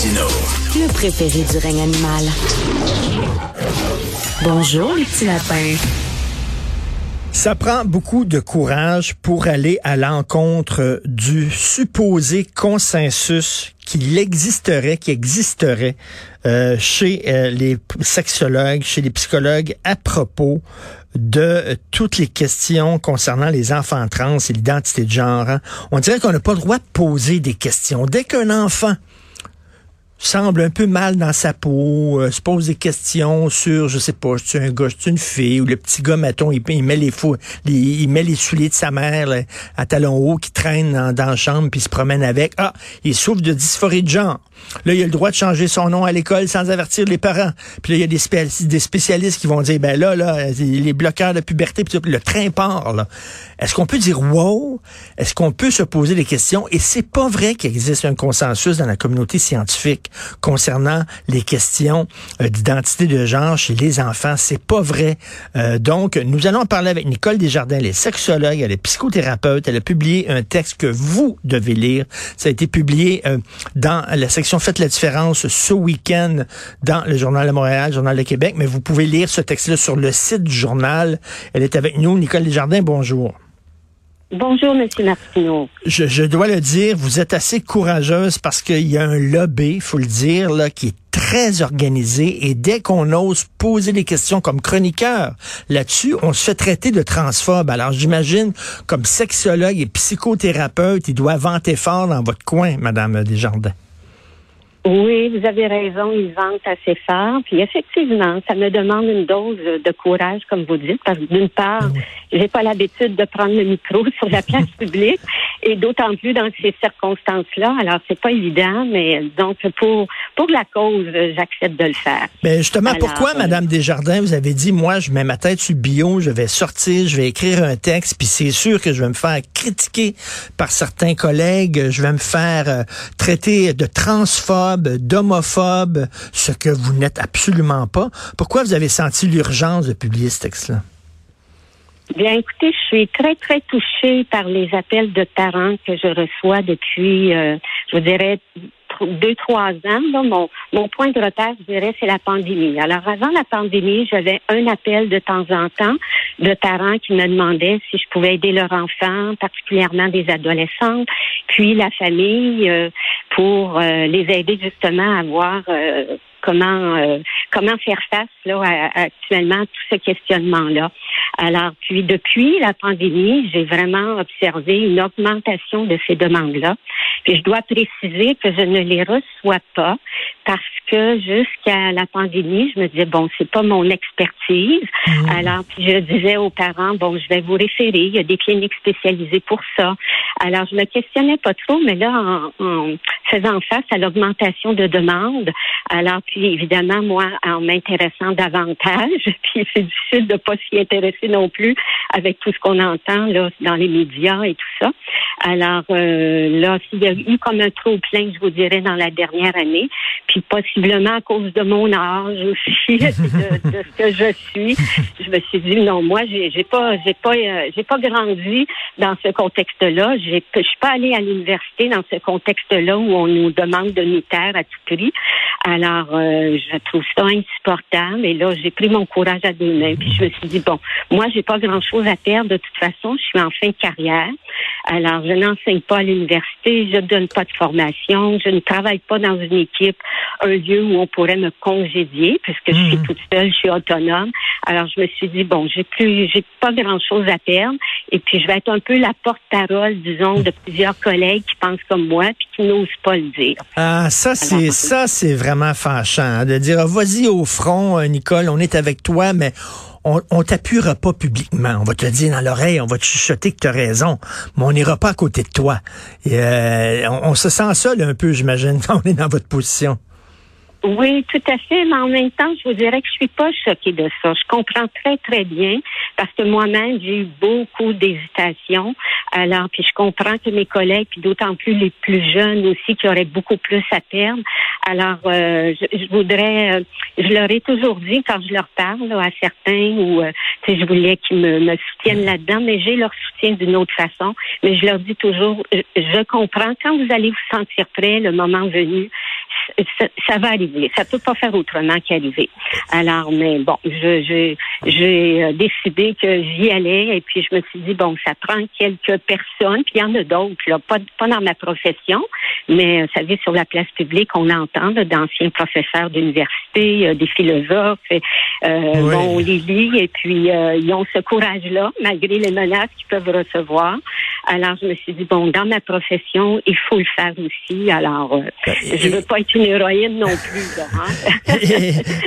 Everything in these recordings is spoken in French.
Le préféré du règne animal. Bonjour, les petits lapins. Ça prend beaucoup de courage pour aller à l'encontre du supposé consensus qu'il existerait, qui existerait euh, chez euh, les sexologues, chez les psychologues à propos de euh, toutes les questions concernant les enfants trans et l'identité de genre. Hein. On dirait qu'on n'a pas le droit de poser des questions. Dès qu'un enfant semble un peu mal dans sa peau, euh, se pose des questions sur, je sais pas, je un gars, je une fille, ou le petit gars, mettons, il, met les fous, il, met les souliers de sa mère à talons hauts qui traîne dans, la chambre puis se promène avec. Ah, il souffre de dysphorie de genre. Là, il a le droit de changer son nom à l'école sans avertir les parents. Puis là, il y a des, des spécialistes qui vont dire, ben là, là, les bloqueurs de puberté, puis le train part. Là. Est-ce qu'on peut dire wow? Est-ce qu'on peut se poser des questions? Et c'est pas vrai qu'il existe un consensus dans la communauté scientifique concernant les questions euh, d'identité de genre chez les enfants. C'est pas vrai. Euh, donc, nous allons parler avec Nicole Desjardins, elle est sexologue, elle est psychothérapeute. Elle a publié un texte que vous devez lire. Ça a été publié euh, dans la section Faites la différence ce week-end dans le Journal de Montréal, Journal de Québec, mais vous pouvez lire ce texte-là sur le site du journal. Elle est avec nous. Nicole Desjardins, bonjour. Bonjour, M. Martineau. Je, dois le dire, vous êtes assez courageuse parce qu'il y a un lobby, faut le dire, là, qui est très organisé et dès qu'on ose poser des questions comme chroniqueur là-dessus, on se fait traiter de transphobe. Alors j'imagine, comme sexologue et psychothérapeute, il doit vanter fort dans votre coin, Madame Desjardins. Oui, vous avez raison, ils vantent assez fort. Puis effectivement, ça me demande une dose de courage, comme vous dites, parce que d'une part, j'ai pas l'habitude de prendre le micro sur la place publique et d'autant plus dans ces circonstances-là. Alors, c'est pas évident, mais donc pour pour la cause, j'accepte de le faire. Mais justement, pourquoi, euh, Madame Desjardins, vous avez dit, moi, je mets ma tête sur le bio, je vais sortir, je vais écrire un texte, puis c'est sûr que je vais me faire critiquer par certains collègues, je vais me faire euh, traiter de transphobe, d'homophobe, ce que vous n'êtes absolument pas. Pourquoi vous avez senti l'urgence de publier ce texte-là? Bien, écoutez, je suis très, très touchée par les appels de parents que je reçois depuis, euh, je vous dirais, deux, trois ans. mon, mon point de repère, je dirais, c'est la pandémie. Alors, avant la pandémie, j'avais un appel de temps en temps de parents qui me demandaient si je pouvais aider leur enfant, particulièrement des adolescents, puis la famille, euh, pour euh, les aider justement à voir comment comment faire face là à, actuellement à tout ce questionnement là. Alors, puis depuis la pandémie, j'ai vraiment observé une augmentation de ces demandes-là. Puis je dois préciser que je ne les reçois pas parce que jusqu'à la pandémie, je me disais bon, c'est pas mon expertise. Mmh. Alors, puis je disais aux parents bon, je vais vous référer, il y a des cliniques spécialisées pour ça. Alors, je me questionnais pas trop, mais là, en, faisant face à l'augmentation de demandes, alors puis évidemment moi, en m'intéressant davantage, puis c'est difficile de pas s'y intéresser non plus avec tout ce qu'on entend là dans les médias et tout ça. Alors euh, là, s'il y a eu comme un trop plein, je vous dirais, dans la dernière année, puis possiblement à cause de mon âge aussi, de, ce que je suis, je me suis dit non, moi j'ai, j'ai pas, j'ai pas, euh, j'ai pas grandi dans ce contexte-là. J'ai, je suis pas allée à l'université dans ce contexte-là où on nous demande de nous taire à tout prix. Alors euh, je trouve ça insupportable. Et là, j'ai pris mon courage à deux mains. Puis je me suis dit bon, moi j'ai pas grand-chose à perdre de toute façon. Je suis en fin de carrière. Alors, je n'enseigne pas à l'université, je ne donne pas de formation, je ne travaille pas dans une équipe, un lieu où on pourrait me congédier, puisque je suis hmm. toute seule, je suis autonome. Alors, je me suis dit, bon, j'ai plus, j'ai pas grand-chose à perdre, et puis je vais être un peu la porte-parole, disons, de plusieurs collègues qui pensent comme moi, puis qui n'osent pas le dire. Ah, ça, c'est, ça, c'est vraiment fâchant, hein, de dire, vas-y au front, euh, Nicole, on est avec toi, mais on, on t'appuiera pas publiquement. On va te dire dans l'oreille, on va te chuchoter que tu as raison, mais on n'ira pas à côté de toi. Et, euh, on, se sent seul un peu, j'imagine, quand on est dans votre position. Oui, tout à fait, mais en même temps, je vous dirais que je suis pas choquée de ça. Je comprends très, très bien parce que moi-même, j'ai eu beaucoup d'hésitations. Alors, puis je comprends que mes collègues, puis d'autant plus les plus jeunes aussi, qui auraient beaucoup plus à perdre. Alors, euh, je, voudrais, euh, je leur ai toujours dit quand je leur parle à certains ou euh, je voulais qu'ils me, me soutiennent là-dedans, mais j'ai leur soutien d'une autre façon. Mais je leur dis toujours, je comprends quand vous allez vous sentir prêt, le moment venu, ça, va arriver. Ça peut pas faire autrement qu'arriver. Alors, mais bon, je j'ai euh, décidé que j'y allais et puis je me suis dit bon, ça prend quelques personnes. Puis il y en a d'autres là, pas pas dans ma profession, mais vous savez sur la place publique, on entend d'anciens professeurs d'université, des philosophes, euh, bon, les lit et puis ils ont ce courage-là malgré les menaces qu'ils peuvent recevoir. Alors je me suis dit bon, dans ma profession, il faut le faire aussi. Alors euh, ben, je veux pas être une héroïne non plus. Hein?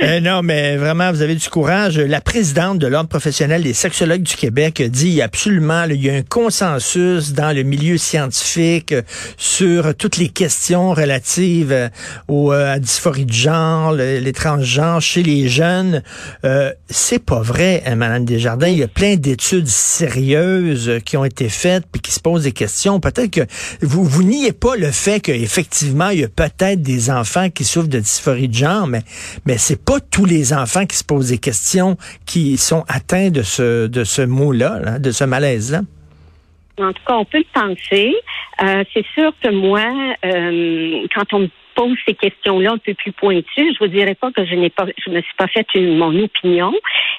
Euh, non, mais vraiment, vous avez du courage. La présidente de l'Ordre professionnel des sexologues du Québec dit absolument, il y a un consensus dans le milieu scientifique sur toutes les questions relatives aux, à dysphorie de genre, les transgenres chez les jeunes. Euh, c'est pas vrai, hein, Madame Desjardins. Il y a plein d'études sérieuses qui ont été faites puis qui se posent des questions. Peut-être que vous vous niez pas le fait qu'effectivement il y a peut-être des enfants qui souffrent de dysphorie de genre, mais mais c'est pas tous les enfants qui se posent des questions qui sont atteints de ce de ce mot-là, de ce malaise-là. En tout cas, on peut le penser. Euh, c'est sûr que moi, euh, quand on me pose ces questions-là un peu plus pointues, je vous dirais pas que je n'ai pas, je me suis pas fait mon opinion,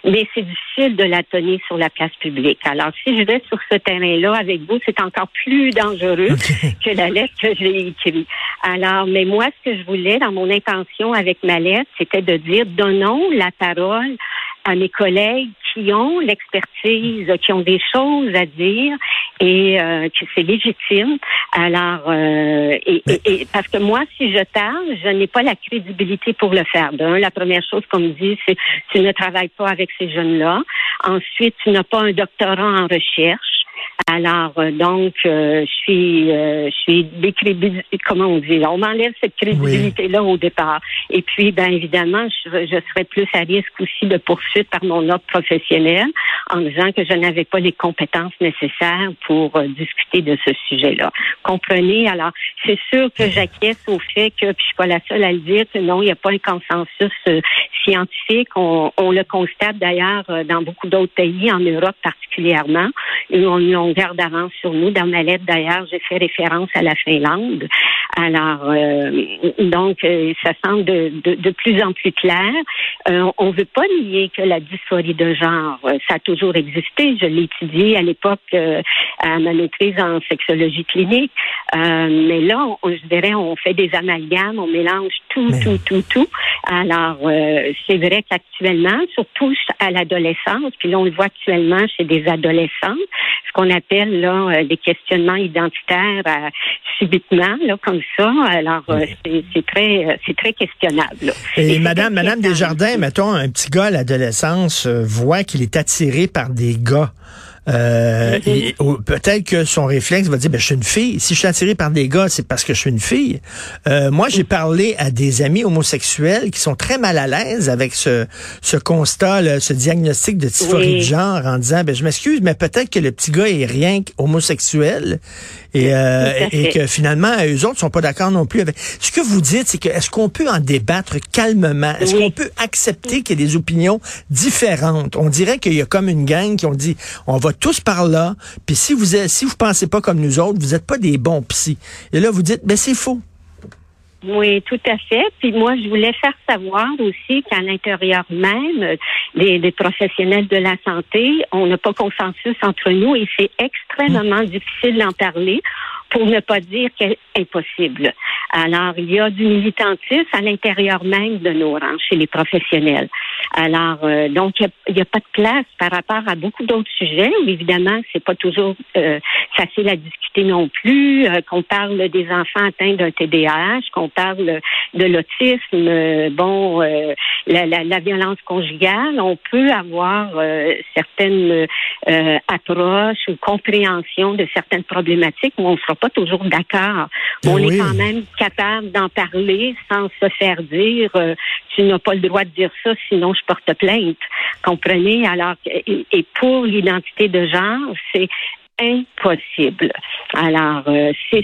mais c'est difficile de la tenir sur la place publique. Alors, si je vais sur ce terrain-là avec vous, c'est encore plus dangereux que la lettre que j'ai écrite. Alors, mais moi, ce que je voulais dans mon intention avec ma lettre, c'était de dire, donnons la parole à mes collègues qui ont l'expertise, qui ont des choses à dire et euh, que c'est légitime. Alors, euh, et, et, parce que moi, si je parle, je n'ai pas la crédibilité pour le faire. D'un, la première chose qu'on me dit, c'est tu ne travailles pas avec ces jeunes-là. Ensuite, tu n'as pas un doctorat en recherche. Alors, euh, donc, euh, je suis, euh, je suis comment on dit, on m'enlève cette crédibilité-là au départ. Et puis, bien évidemment, je, je, serais plus à risque aussi de poursuite par mon ordre professionnel en disant que je n'avais pas les compétences nécessaires pour discuter de ce sujet-là. Comprenez? Alors, c'est sûr que j'acquiesce au fait que, puis je suis pas la seule à le dire, que non, il n'y a pas un consensus scientifique. On, on le constate d'ailleurs dans beaucoup d'autres pays, en Europe particulièrement, où on, on garde d'avance sur nous. Dans ma lettre, d'ailleurs, j'ai fait référence à la Finlande. Alors, euh, donc, euh, ça semble de, de, plus en plus clair. Euh, on ne veut pas nier que la dysphorie de genre, ça a toujours existé. Je l'ai à l'époque à ma maîtrise en sexologie clinique. Mais là, on, je dirais, on fait des amalgames, on mélange tout, tout, tout, tout. Alors, c'est vrai qu'actuellement, surtout à l'adolescence, puis là, on le voit actuellement chez des adolescents, ce qu'on appelle là des questionnements identitaires subitement, là, comme ça. Alors, euh, c'est très, euh, c'est très questionnable. Et, Madame, Madame Desjardins, mettons, un petit gars à l'adolescence euh, voit qu'il est attiré par des gars. Euh, mm-hmm. Peut-être que son réflexe va dire, ben, je suis une fille. Si je suis attiré par des gars, c'est parce que je suis une fille. Euh, moi, j'ai parlé à des amis homosexuels qui sont très mal à l'aise avec ce, ce constat, ce diagnostic de dysphorie de genre en disant, ben, je m'excuse, mais peut-être que le petit gars est rien qu'homosexuel et, euh, et que finalement, eux autres sont pas d'accord non plus avec. Ce que vous dites, c'est que est-ce qu'on peut en débattre calmement? Est-ce qu'on peut accepter qu'il y ait des opinions différentes? On dirait qu'il y a comme une gang qui ont dit, on va tous par là. Puis si vous êtes, si vous pensez pas comme nous autres, vous n'êtes pas des bons psys. Et là, vous dites, ben c'est faux. Oui, tout à fait. Puis moi, je voulais faire savoir aussi qu'à l'intérieur même des, des, professionnels de la santé, on n'a pas consensus entre nous et c'est extrêmement difficile d'en parler pour ne pas dire qu'elle est impossible. Alors, il y a du militantisme à l'intérieur même de nos rangs, chez les professionnels. Alors, euh, donc, il n'y a, pas de place par rapport à beaucoup d'autres sujets où, évidemment, c'est pas toujours euh, facile à discuter non plus, euh, qu'on parle des enfants atteints d'un TDAH, qu'on parle de l'autisme, bon, la, la, la, violence conjugale, on peut avoir certaines approches ou compréhension de certaines problématiques où on ne sera pas toujours d'accord. On est quand même capable d'en parler sans se faire dire tu n'as pas le droit de dire ça, sinon je porte plainte. Comprenez? Alors, et, pour l'identité de genre, c'est impossible. Alors, euh, c'est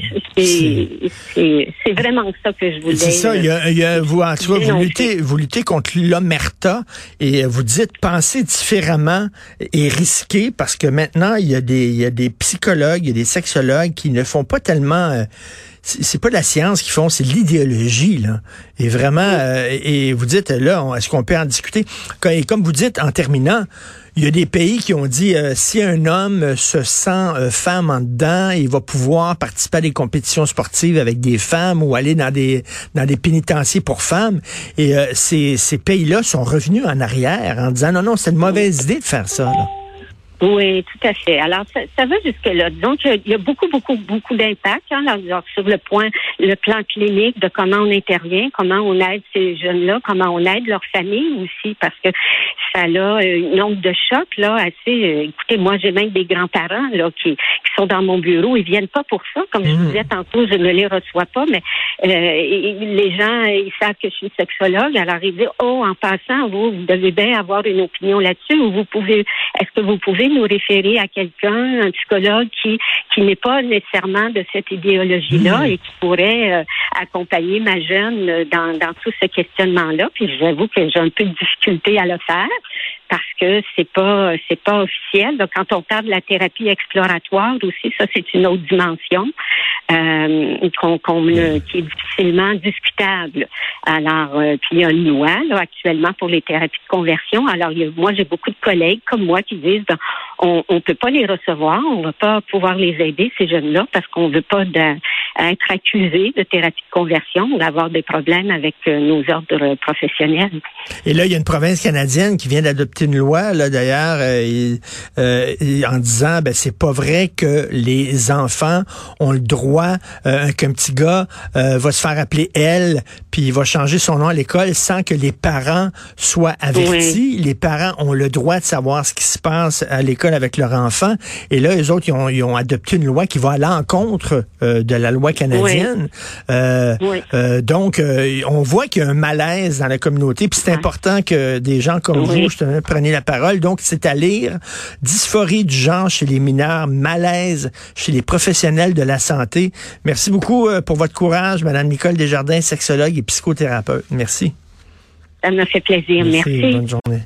vraiment ça que je voulais. C'est ça. Il y a, il y a, vous, en tout cas, vous luttez, vous luttez contre l'omerta et vous dites penser différemment et risquer parce que maintenant il y a des il y a des psychologues, il y a des sexologues qui ne font pas tellement euh, c'est pas la science qu'ils font, c'est l'idéologie là. Et vraiment, euh, et vous dites là, est-ce qu'on peut en discuter? Et comme vous dites en terminant, il y a des pays qui ont dit euh, si un homme se sent euh, femme en dedans, il va pouvoir participer à des compétitions sportives avec des femmes ou aller dans des dans des pénitenciers pour femmes. Et ces, ces pays-là sont revenus en arrière en disant non non c'est une mauvaise idée de faire ça. Là. Oui, tout à fait. Alors, ça, ça va jusque-là. Donc, il y a beaucoup, beaucoup, beaucoup d'impact hein, sur le point, le plan clinique de comment on intervient, comment on aide ces jeunes-là, comment on aide leur famille aussi, parce que ça a un nombre de chocs là assez. Euh, écoutez, moi, j'ai même des grands-parents là qui, qui sont dans mon bureau. Ils viennent pas pour ça, comme je vous mmh. disais tantôt, je ne les reçois pas, mais euh, les gens, ils savent que je suis sexologue. Alors, ils disent, oh, en passant, vous, vous devez bien avoir une opinion là-dessus, ou vous pouvez, est-ce que vous pouvez nous référer à quelqu'un, un psychologue qui, qui n'est pas nécessairement de cette idéologie-là mmh. et qui pourrait euh, accompagner ma jeune euh, dans, dans tout ce questionnement-là. Puis j'avoue que j'ai un peu de difficulté à le faire parce que c'est pas c'est pas officiel. Donc, quand on parle de la thérapie exploratoire aussi, ça c'est une autre dimension euh, qu'on, qui est difficilement discutable. Alors, euh, puis il y a une loi là, actuellement pour les thérapies de conversion. Alors, moi j'ai beaucoup de collègues comme moi qui disent ben, on ne peut pas les recevoir, on ne va pas pouvoir les aider ces jeunes-là parce qu'on veut pas être accusé de thérapie de conversion ou d'avoir des problèmes avec euh, nos ordres professionnels. Et là, il y a une province canadienne qui vient d'adopter une loi, là d'ailleurs, euh, euh, en disant, ben c'est pas vrai que les enfants ont le droit qu'un petit gars va se faire appeler elle, puis il va changer son nom à l'école sans que les parents soient avertis. Les parents ont le droit de savoir ce qui se passe à l'école avec leur enfant. Et là, les autres, ils ont, ils ont adopté une loi qui va à l'encontre de la loi canadienne. Euh, euh, donc, euh, on voit qu'il y a un malaise dans la communauté, puis c'est important que des gens comme vous, je preniez la parole. Donc, c'est à lire Dysphorie du genre chez les mineurs, malaise chez les professionnels de la santé. Merci beaucoup pour votre courage, Madame Nicole Desjardins, sexologue et psychothérapeute. Merci. Ça m'a fait plaisir. Merci. Bonne journée.